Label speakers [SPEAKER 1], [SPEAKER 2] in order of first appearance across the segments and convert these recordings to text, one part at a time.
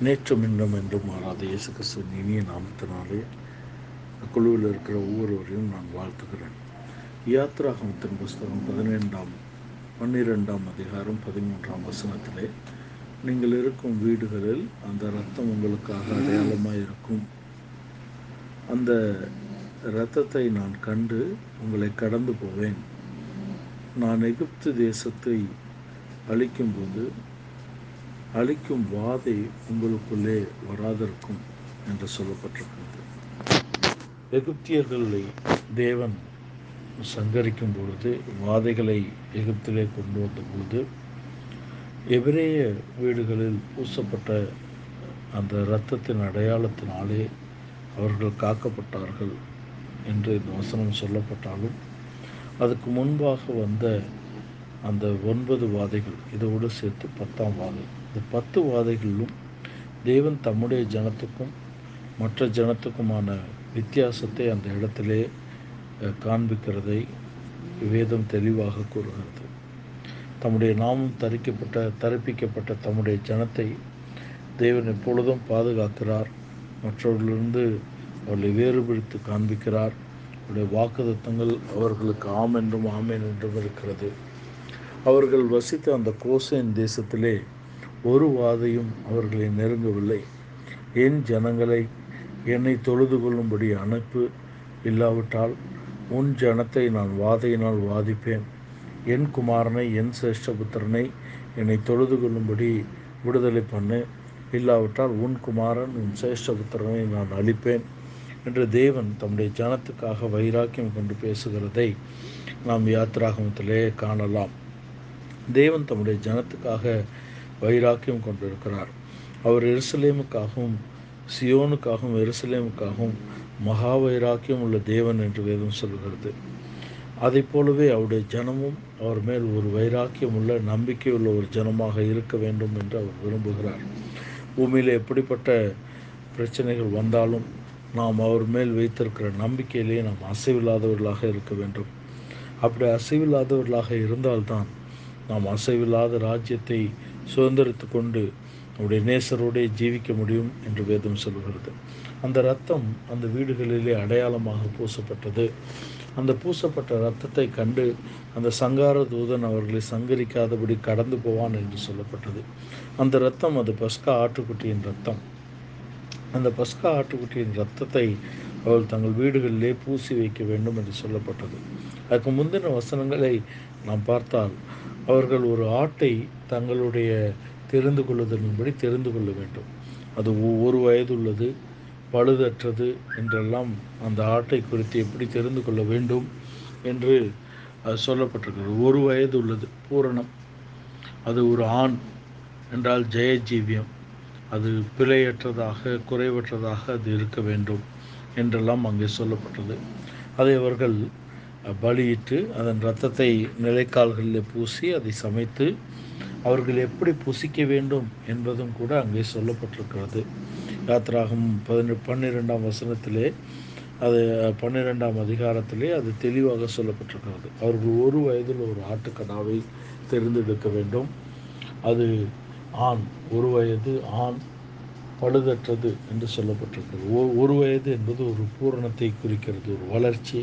[SPEAKER 1] நேற்றும் இன்றும் என்றும் மாறாத இயேசு கிறிஸ்துவின் இனிய நாமத்தினாலே குழுவில் இருக்கிற ஒவ்வொருவரையும் நான் வாழ்த்துகிறேன். யாத்ராகமத்தின் புஸ்தகம் பதினைந்தாம் பன்னிரெண்டாம் அதிகாரம் பதிமூன்றாம் வசனத்திலே நீங்கள் இருக்கும் வீடுகளில் அந்த ரத்தம் உங்களுக்காக அடையாளமாக இருக்கும் அந்த இரத்தத்தை நான் கண்டு உங்களை கடந்து போவேன் நான் எகிப்து தேசத்தை அழிக்கும்போது அழிக்கும் வாதை உங்களுக்குள்ளே வராதிருக்கும் என்று சொல்லப்பட்டிருக்கிறது. எகிப்தியர்களை தேவன் சங்கரிக்கும் பொழுது வாதைகளை எகிப்திலே கொண்டு வந்த பொழுது எபிரேய வீடுகளில் பூசப்பட்ட அந்த இரத்தத்தின் அடையாளத்தினாலே அவர்கள் காக்கப்பட்டார்கள் என்று இந்த வசனம் சொல்லப்பட்டாலும் அதுக்கு முன்பாக வந்த அந்த ஒன்பது வாதைகள் இதோடு சேர்த்து பத்தாம் வாதை. இந்த பத்து வாதைகளிலும் தேவன் தம்முடைய ஜனத்துக்கும் மற்ற ஜனத்துக்குமான வித்தியாசத்தை அந்த இடத்திலே காண்பிக்கிறதை வேதம் தெளிவாக கூறுகிறது. தம்முடைய நாமம் தரிக்கப்பட்ட தரிப்பிக்கப்பட்ட தம்முடைய ஜனத்தை தேவன் எப்பொழுதும் பாதுகாக்கிறார். மற்றவர்களிலிருந்து அவர்களை வேறுபடுத்தி காண்பிக்கிறார். அவருடைய வாக்குதத்தங்கள் அவர்களுக்கு ஆம் என்றும் ஆமேன் என்றும் இருக்கிறது. அவர்கள் வசித்த அந்த கோசேன் தேசத்திலே ஒரு வாதையும் அவர்களை நெருங்கவில்லை. என் ஜனங்களை என்னை தொழுது கொள்ளும்படி அனுப்பு இல்லாவிட்டால் உன் ஜனத்தை நான் வாதையினால் வாதிப்பேன். என் குமாரனை என் சிரேஷ்டபுத்திரனை என்னை தொழுது கொள்ளும்படி விடுதலை பண்ணு. இல்லாவிட்டால் உன் குமாரன் உன் சிரேஷ்டபுத்திரனை நான் அழிப்பேன் என்று தேவன் தம்முடைய ஜனத்துக்காக வைராக்கியம் கொண்டு பேசுகிறதை நாம் யாத்ராகமத்திலே காணலாம். தேவன் தம்முடைய ஜனத்துக்காக வைராக்கியம் கொண்டிருக்கிறார். அவர் எருசலேமுக்காகவும் சியோனுக்காகவும் எருசலேமுக்காகவும் மகா வைராக்கியம் உள்ள தேவன் என்று வேதம் சொல்கிறது அதைப் போலவே அவருடைய ஜனமும் அவர் மேல் ஒரு வைராக்கியம் உள்ள நம்பிக்கை உள்ள ஒரு ஜனமாக இருக்க வேண்டும் என்று அவர் விரும்புகிறார். பூமியில் எப்படிப்பட்ட பிரச்சனைகள் வந்தாலும் நாம் அவர் மேல் வைத்திருக்கிற நம்பிக்கையிலேயே நாம் அசைவில்லாதவர்களாக இருக்க வேண்டும். அப்படி அசைவில்லாதவர்களாக இருந்தால்தான் நாம் அசைவில்லாத ராஜ்யத்தை சுதந்திரித்து கொண்டு அவருடைய நேசரோடே ஜீவிக்க முடியும் என்று வேதம் சொல்கிறது. அந்த ரத்தம் அந்த வீடுகளிலே அடையாளமாக பூசப்பட்டது. அந்த பூசப்பட்ட ரத்தத்தை கண்டு அந்த சங்கார தூதன் அவர்களை சங்கரிக்காதபடி கடந்து போவான் என்று சொல்லப்பட்டது. அந்த ரத்தம் அது பஸ்கா ஆட்டுக்குட்டியின் ரத்தம். அந்த பஸ்கா ஆட்டுக்குட்டியின் ரத்தத்தை அவர்கள் தங்கள் வீடுகளிலே பூசி வைக்க வேண்டும் என்று சொல்லப்பட்டது. அதுக்கு முந்தின வசனங்களை நாம் பார்த்தால் அவர்கள் ஒரு ஆட்டை தங்களுடைய தெரிந்து கொள்ளுதலின்படி தெரிந்து கொள்ள வேண்டும். அது ஒ- ஒரு வயது உள்ளது பழுதற்றது என்றெல்லாம் அந்த ஆட்டை குறித்து எப்படி தெரிந்து கொள்ள வேண்டும் என்று சொல்லப்பட்டிருக்கிறது. ஒரு வயது உள்ளது பூரணம். அது ஒரு ஆண் என்றால் ஜெயஜீவியம். அது பிழையற்றதாக குறைவற்றதாக அது இருக்க வேண்டும் என்றெல்லாம் அங்கே சொல்லப்பட்டது. அதை அவர்கள் பலியிட்டு அதன் இரத்தத்தை நிலைக்கால்களில் பூசி அதை சமைத்து அவர்கள் எப்படி புசிக்க வேண்டும் என்பதும் கூட அங்கே சொல்லப்பட்டிருக்கிறது. யாத்ராகம் பதினெ பன்னிரெண்டாம் வசனத்திலே அது பன்னிரெண்டாம் அதிகாரத்திலே அது தெளிவாக சொல்லப்பட்டிருக்கிறது. அவர்கள் ஒரு வயதில் ஒரு ஆட்டுக்கடாவை தெரிந்தெடுக்க வேண்டும். அது ஆண் ஒரு வயது ஆண் பழுதற்றது என்று சொல்லப்பட்டிருக்கிறது. ஒரு வயது என்பது ஒரு பூரணத்தை குறிக்கிறது ஒரு வளர்ச்சி.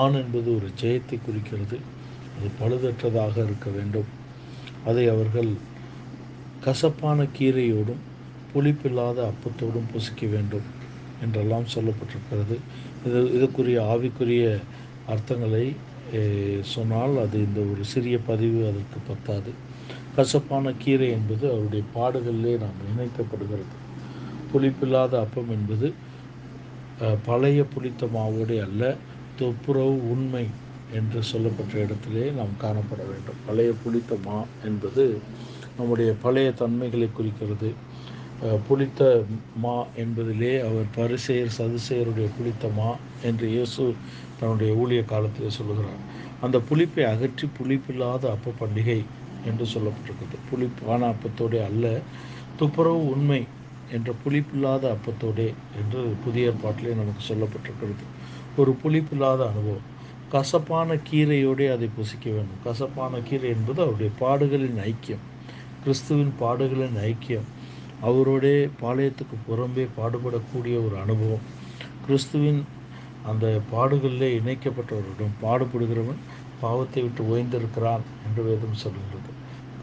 [SPEAKER 1] ஆண் என்பது ஒரு ஜெயத்தை குறிக்கிறது. அது பழுதற்றதாக இருக்க வேண்டும். அதை அவர்கள் கசப்பான கீரையோடும் புளிப்பில்லாத அப்பத்தோடும் புசிக்க வேண்டும் என்றெல்லாம் சொல்லப்பட்டிருக்கிறது. இது இதுக்குரிய ஆவிக்குரிய அர்த்தங்களை சொன்னால் அது இந்த ஒரு சிறிய பதிவு அதற்கு பத்தாது. கசப்பான கீரை என்பது அவருடைய பாடுகளிலே நாம் இணைக்கப்படுகிறது புளிப்பில்லாத அப்பம் என்பது பழைய புளித்த மாவோடு அல்ல தொப்புரவு உண்மை என்று சொல்லப்பட்ட இடத்திலே நாம் காணப்பட வேண்டும். பழைய புளித்த மா என்பது நம்முடைய பழைய தன்மைகளை குறிக்கிறது. புளித்த மா என்பதிலே அவர் பரிசெயர் சதுசெயருடைய புளித்த மா என்று இயேசு தன்னுடைய ஊழிய காலத்திலே சொல்லுகிறார். அந்த புளிப்பை அகற்றி புளிப்பில்லாத அப்ப பண்டிகை என்று சொல்லப்பட்டிருக்கிறது. புளிப்பான அப்பத்தோடே அல்ல துப்புரவு உண்மை என்ற புளிப்பில்லாத அப்பத்தோடே என்று புதிய ஏற்பாட்டிலே நமக்கு சொல்லப்பட்டிருக்கிறது. ஒரு புளிப்பில்லாத அனுபவம். கசப்பான கீரையோடே அதை புசிக்க வேண்டும். கசப்பான கீரை என்பது அவருடைய பாடுகளின் ஐக்கியம். கிறிஸ்துவின் பாடுகளின் ஐக்கியம். அவரோடே பாளையத்துக்கு புறம்பே பாடுபடக்கூடிய ஒரு அனுபவம். கிறிஸ்துவின் அந்த பாடுகளிலே இணைக்கப்பட்டவரிடம் பாடுபடுகிறவன் பாவத்தை விட்டு ஓய்ந்திருக்கிறான் என்று வேதம் சொல்லுகிறது.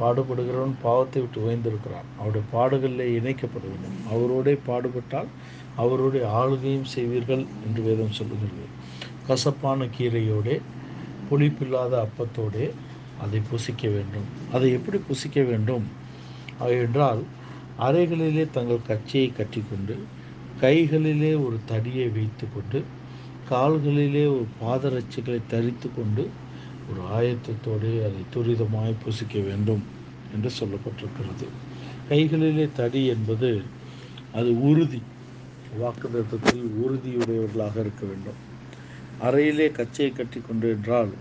[SPEAKER 1] பாடுபடுகிறவன் பாவத்தை விட்டு ஓய்ந்திருக்கிறான். அவருடைய பாடுகளில் இணைக்கப்பட வேண்டும் அவரோடே பாடுபட்டால் அவருடைய ஆளுகையும் செய்வீர்கள் என்று வேதம் சொல்லுகிறது. கசப்பான கீரையோடே புளிப்பில்லாத அப்பத்தோடே அதை புசிக்க வேண்டும். அதை எப்படி புசிக்க வேண்டும்? என்றால் அறைகளிலே தங்கள் கச்சையை கட்டிக்கொண்டு கைகளிலே ஒரு தடியை வைத்துக்கொண்டு கால்களிலே ஒரு பாதரட்சிகளை தரித்து கொண்டு ஒரு ஆயத்தத்தோடு அதை துரிதமாய் புசிக்க வேண்டும் என்று சொல்லப்பட்டிருக்கிறது. கைகளிலே தடி என்பது அது உறுதி வாக்குதத்தத்தில் உறுதியுடையவர்களாக இருக்க வேண்டும். அறையிலே கச்சையை கட்டி கொண்டு என்றால்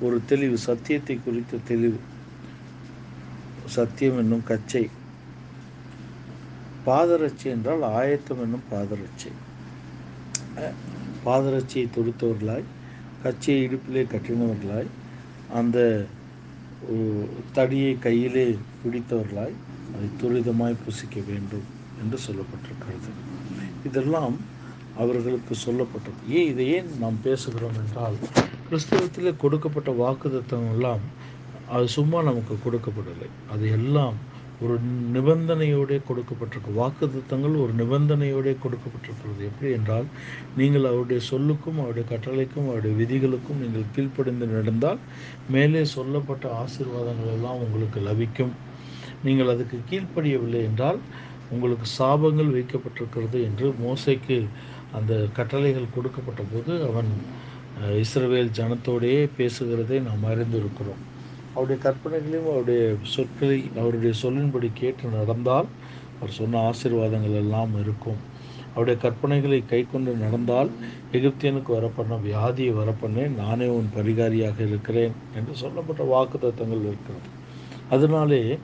[SPEAKER 1] ஒரு தெளிவு சத்தியத்தை குறித்த தெளிவு. சத்தியம் என்னும் கச்சை. பாதரட்சி என்றால் ஆயத்தம் என்னும் பாதரட்சி. பாதரட்சியை தொடுத்தவர்களாய் கச்சையை இடுப்பிலே கட்டினவர்களாய் அந்த தடியை கையிலே பிடித்தவர்களாய் அதை துரிதமாய் புசிக்க வேண்டும் என்று சொல்லப்பட்டிருக்கிறது. இதெல்லாம் அவர்களுக்கு சொல்லப்பட்டது. ஏன் இதை ஏன் நாம் பேசுகிறோம் என்றால் கிறிஸ்தவத்தில் கொடுக்கப்பட்ட வாக்குத்தத்தம் எல்லாம் அது சும்மா நமக்கு கொடுக்கப்படலை. அது எல்லாம் ஒரு நிபந்தனையோடே கொடுக்கப்பட்டிருக்கு வாக்குத்தத்தங்கள் ஒரு நிபந்தனையோடே கொடுக்கப்பட்டிருக்கிறது. எப்படி என்றால் நீங்கள் அவருடைய சொல்லுக்கும் அவருடைய கட்டளைக்கும் அவருடைய விதிகளுக்கும் நீங்கள் கீழ்ப்படிந்து நடந்தால் மேலே சொல்லப்பட்ட ஆசீர்வாதங்கள் எல்லாம் உங்களுக்கு லபிக்கும். நீங்கள் அதுக்கு கீழ்ப்படியவில்லை என்றால் உங்களுக்கு சாபங்கள் வைக்கப்பட்டிருக்கிறது என்று மோசைக்கு அந்த கட்டளைகள் கொடுக்கப்பட்ட போது அவன் இஸ்ரவேல் ஜனத்தோடையே பேசுகிறதை நாம் அறிந்திருக்கிறோம். அவருடைய கற்பனைகளையும் அவருடைய சொற்களை அவருடைய சொல்லின்படி கேட்டு நடந்தால் அவர் சொன்ன ஆசீர்வாதங்கள் எல்லாம் இருக்கும். அவருடைய கற்பனைகளை கை கொண்டு நடந்தால் எகிப்தியனுக்கு வரப்பண்ண வியாதியை வரப்பண்ணேன் நானே உன் பரிகாரியாக இருக்கிறேன் என்று சொல்லப்பட்ட வாக்கு தத்தங்கள் இருக்கிறது. அதனாலே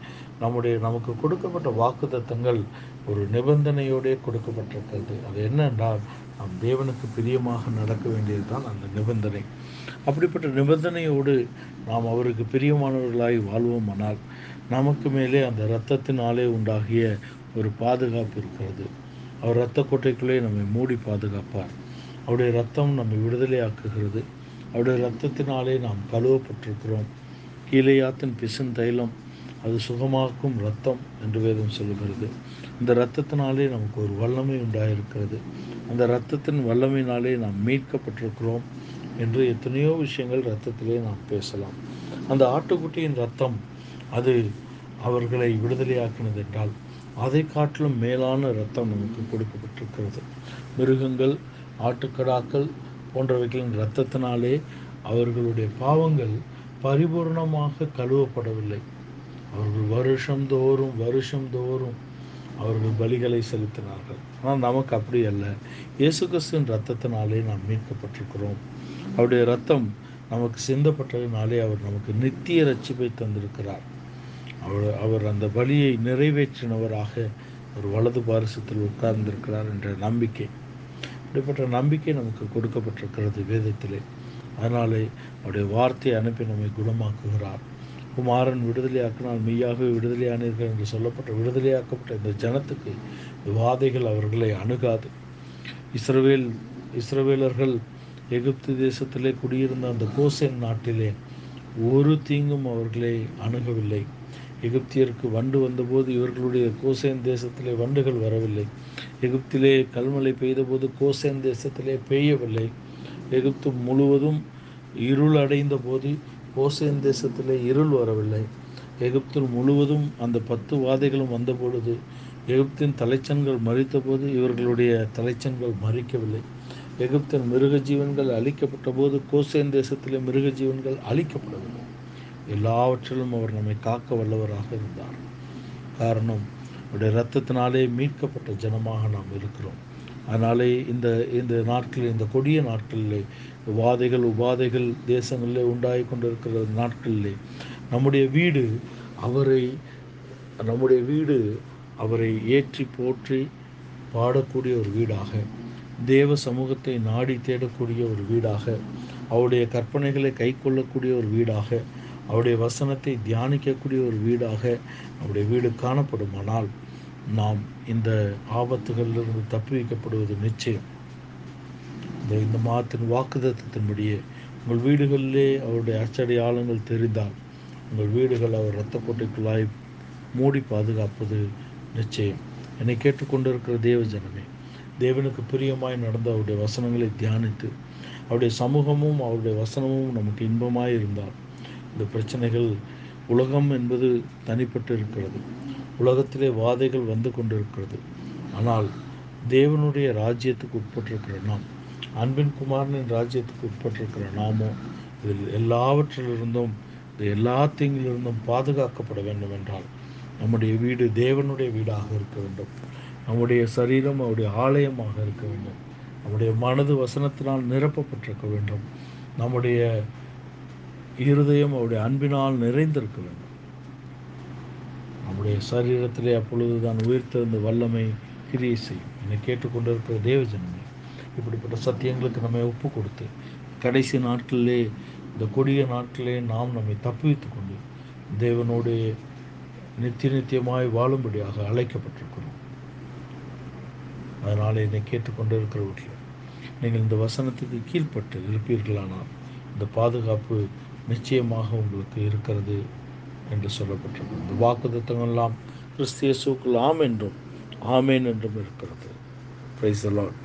[SPEAKER 1] நம்முடைய நமக்கு கொடுக்கப்பட்ட வாக்கு தத்தங்கள் ஒரு நிபந்தனையோடே கொடுக்கப்பட்டிருக்கிறது. அது என்னென்றால் நாம் தேவனுக்கு பிரியமாக நடக்க வேண்டியது தான் அந்த நிபந்தனை. அப்படிப்பட்ட நிபந்தனையோடு நாம் அவருக்கு பிரியமானவர்களாய் வாழ்வோமானால் நமக்கு மேலே அந்த இரத்தத்தினாலே உண்டாகிய ஒரு பாதுகாப்பு இருக்கிறது. அவர் இரத்த கோட்டைக்குள்ளே நம்மை மூடி பாதுகாப்பார். அவருடைய ரத்தம் நம்மை விடுதலையாக்குகிறது. அவருடைய இரத்தத்தினாலே நாம் கழுவப்பட்டிருக்கிறோம் கீழையாத்தின் பிசின் தைலம் அது சுகமாக்கும் ரத்தம் என்று வேதம் சொல்லுகிறது. இந்த இரத்தத்தினாலே நமக்கு ஒரு வல்லமை உண்டாயிருக்கிறது. அந்த இரத்தத்தின் வல்லமையினாலே நாம் மீட்கப்பட்டிருக்கிறோம் என்று எத்தனையோ விஷயங்கள் ரத்தத்திலே நாம் பேசலாம். அந்த ஆட்டுக்குட்டியின் ரத்தம் அது அவர்களை விடுதலையாக்கினது என்றால் அதை காட்டிலும் மேலான ரத்தம் நமக்கு கொடுக்கப்பட்டிருக்கிறது. மிருகங்கள் ஆட்டுக்கடாக்கள் போன்றவைகளின் இரத்தத்தினாலே அவர்களுடைய பாவங்கள் பரிபூர்ணமாக கழுவப்படவில்லை. அவர்கள் வருஷம் தோறும் வருஷம் தோறும் அவர்கள் பலிகளை செலுத்தினார்கள். ஆனால் நமக்கு அப்படி அல்ல. இயேசு கிறிஸ்துவின் ரத்தத்தினாலே நாம் மீட்கப்பட்டிருக்கிறோம். அவருடைய ரத்தம் நமக்கு சிந்தப்பட்டதினாலே அவர் நமக்கு நித்திய ரட்சிப்பை தந்திருக்கிறார். அவர் அவர் அந்த பலியை நிறைவேற்றினவராக ஒரு வலது பாரிசத்தில் உட்கார்ந்திருக்கிறார் என்ற நம்பிக்கை. இப்படிப்பட்ட நம்பிக்கை நமக்கு கொடுக்கப்பட்டிருக்கிறது வேதத்திலே. அதனாலே அவருடைய வார்த்தையை அனுப்பி நம்மை குணமாக்குகிறார். குமாரன் விடுதலையாக்கினால் மெய்யாகவே விடுதலையானீர்கள் என்று சொல்லப்பட்ட விடுதலையாக்கப்பட்ட இந்த ஜனத்துக்கு வாதைகள் அவர்களை அணுகாது. இஸ்ரவேல் இஸ்ரவேலர்கள் எகிப்து தேசத்திலே குடியிருந்த அந்த கோசேன் நாட்டிலே ஒரு தீங்கும் அவர்களை அணுகவில்லை. எகிப்தியருக்கு வண்டு வந்தபோது இவர்களுடைய கோசேன் தேசத்திலே வண்டுகள் வரவில்லை. எகிப்திலே கல்மழை பெய்தபோது கோசேன் தேசத்திலே பெய்யவில்லை. எகிப்து முழுவதும் இருள் அடைந்த போது கோசேன் தேசத்திலே இருள் வரவில்லை. எகிப்தில் முழுவதும் அந்த பத்து வாதைகளும் வந்தபொழுது எகிப்தின் தலைச்சன்கள் மறித்தபோது இவர்களுடைய தலைச்சன்கள் மறிக்கவில்லை எகிப்தின் மிருக ஜீவன்கள் அழிக்கப்பட்ட போது கோசேன் தேசத்திலே மிருக ஜீவன்கள் அழிக்கப்படவில்லை. எல்லாவற்றிலும் அவர் நம்மை காக்க வல்லவராக இருந்தார். காரணம் அவருடைய இரத்தத்தினாலே மீட்கப்பட்ட ஜனமாக நாம் இருக்கிறோம். அதனாலே இந்த இந்த நாட்களில் இந்த கொடிய நாட்களிலே வாதைகள் உபாதைகள் தேசங்களிலே உண்டாகி கொண்டிருக்கிற நாட்களிலே நம்முடைய வீடு அவரை நம்முடைய வீடு அவரை ஏற்றி போற்றி பாடக்கூடிய ஒரு வீடாக தேவ சமூகத்தை நாடி தேடக்கூடிய ஒரு வீடாக அவருடைய கற்பனைகளை கை கொள்ளக்கூடிய ஒரு வீடாக அவருடைய வசனத்தை தியானிக்கக்கூடிய ஒரு வீடாக அவருடைய வீடு காணப்படுமானால் நாம் இந்த ஆபத்துகளிலிருந்து தப்புவிக்கப்படுவது நிச்சயம். இந்த இந்த மாதத்தின் வாக்குதத்தின்படியே உங்கள் வீடுகளிலே அவருடைய அச்சடையாளங்கள் தெரிந்தால் உங்கள் வீடுகள் அவர் இரத்த கோட்டைக்குள்ளாய் மூடி பாதுகாப்பது நிச்சயம். என்னை கேட்டுக்கொண்டிருக்கிற தேவ ஜனமே தேவனுக்கு பிரியமாய் நடந்த அவருடைய வசனங்களை தியானித்து அவருடைய சமூகமும் அவருடைய வசனமும் நமக்கு இன்பமாய் இருந்தால் இந்த பிரச்சனைகள் உலகம் என்பது தனிப்பட்டு இருக்கிறது உலகத்திலே வாதைகள் வந்து கொண்டிருக்கிறது. ஆனால் தேவனுடைய ராஜ்யத்துக்கு உட்பட்டிருக்கிற நாம் அன்பின் குமாரனின் ராஜ்யத்துக்கு உட்பட்டிருக்கிற நாமோ இதில் எல்லாவற்றிலிருந்தும் இந்த எல்லா தீங்கிலிருந்தும் பாதுகாக்கப்பட வேண்டும் என்றால் நம்முடைய வீடு தேவனுடைய வீடாக இருக்க வேண்டும். நம்முடைய சரீரம் அவருடைய ஆலயமாக இருக்க வேண்டும். நம்முடைய மனது வசனத்தினால் நிரப்பப்பட்டிருக்க வேண்டும். நம்முடைய இருதயம் அவருடைய அன்பினால் நிறைந்திருக்க வேண்டும். நம்முடைய சரீரத்திலே அப்பொழுதுதான் உயிர்த்தெழுந்த வல்லமை கிரியை செய்யும். என்னை கேட்டுக்கொண்டிருக்கிற தேவஜனமே இப்படிப்பட்ட சத்தியங்களுக்கு நம்மை ஒப்பு கொடுத்து கடைசி நாட்களிலே இந்த கொடிய நாட்களிலே நாம் நம்மை தப்புவித்து கொண்டு தேவனோடு நித்திய நித்தியமாய் வாழும்படியாக அழைக்கப்பட்டிருக்கிறோம். அதனால் என்னை கேட்டுக்கொண்டிருக்கிறவர்கள் நீங்கள் இந்த வசனத்துக்கு கீழ்ப்பட்டு இருப்பீர்களானால் இந்த பாதுகாப்பு நிச்சயமாக உங்களுக்கு இருக்கிறது. என்று சொல்லப்பட்டிருக்கிறது. இந்த கிறிஸ்திய கிறிஸ்தியசுக்குள் ஆம் என்றும் ஆமேன் என்றும் இருக்கிறது. Price allot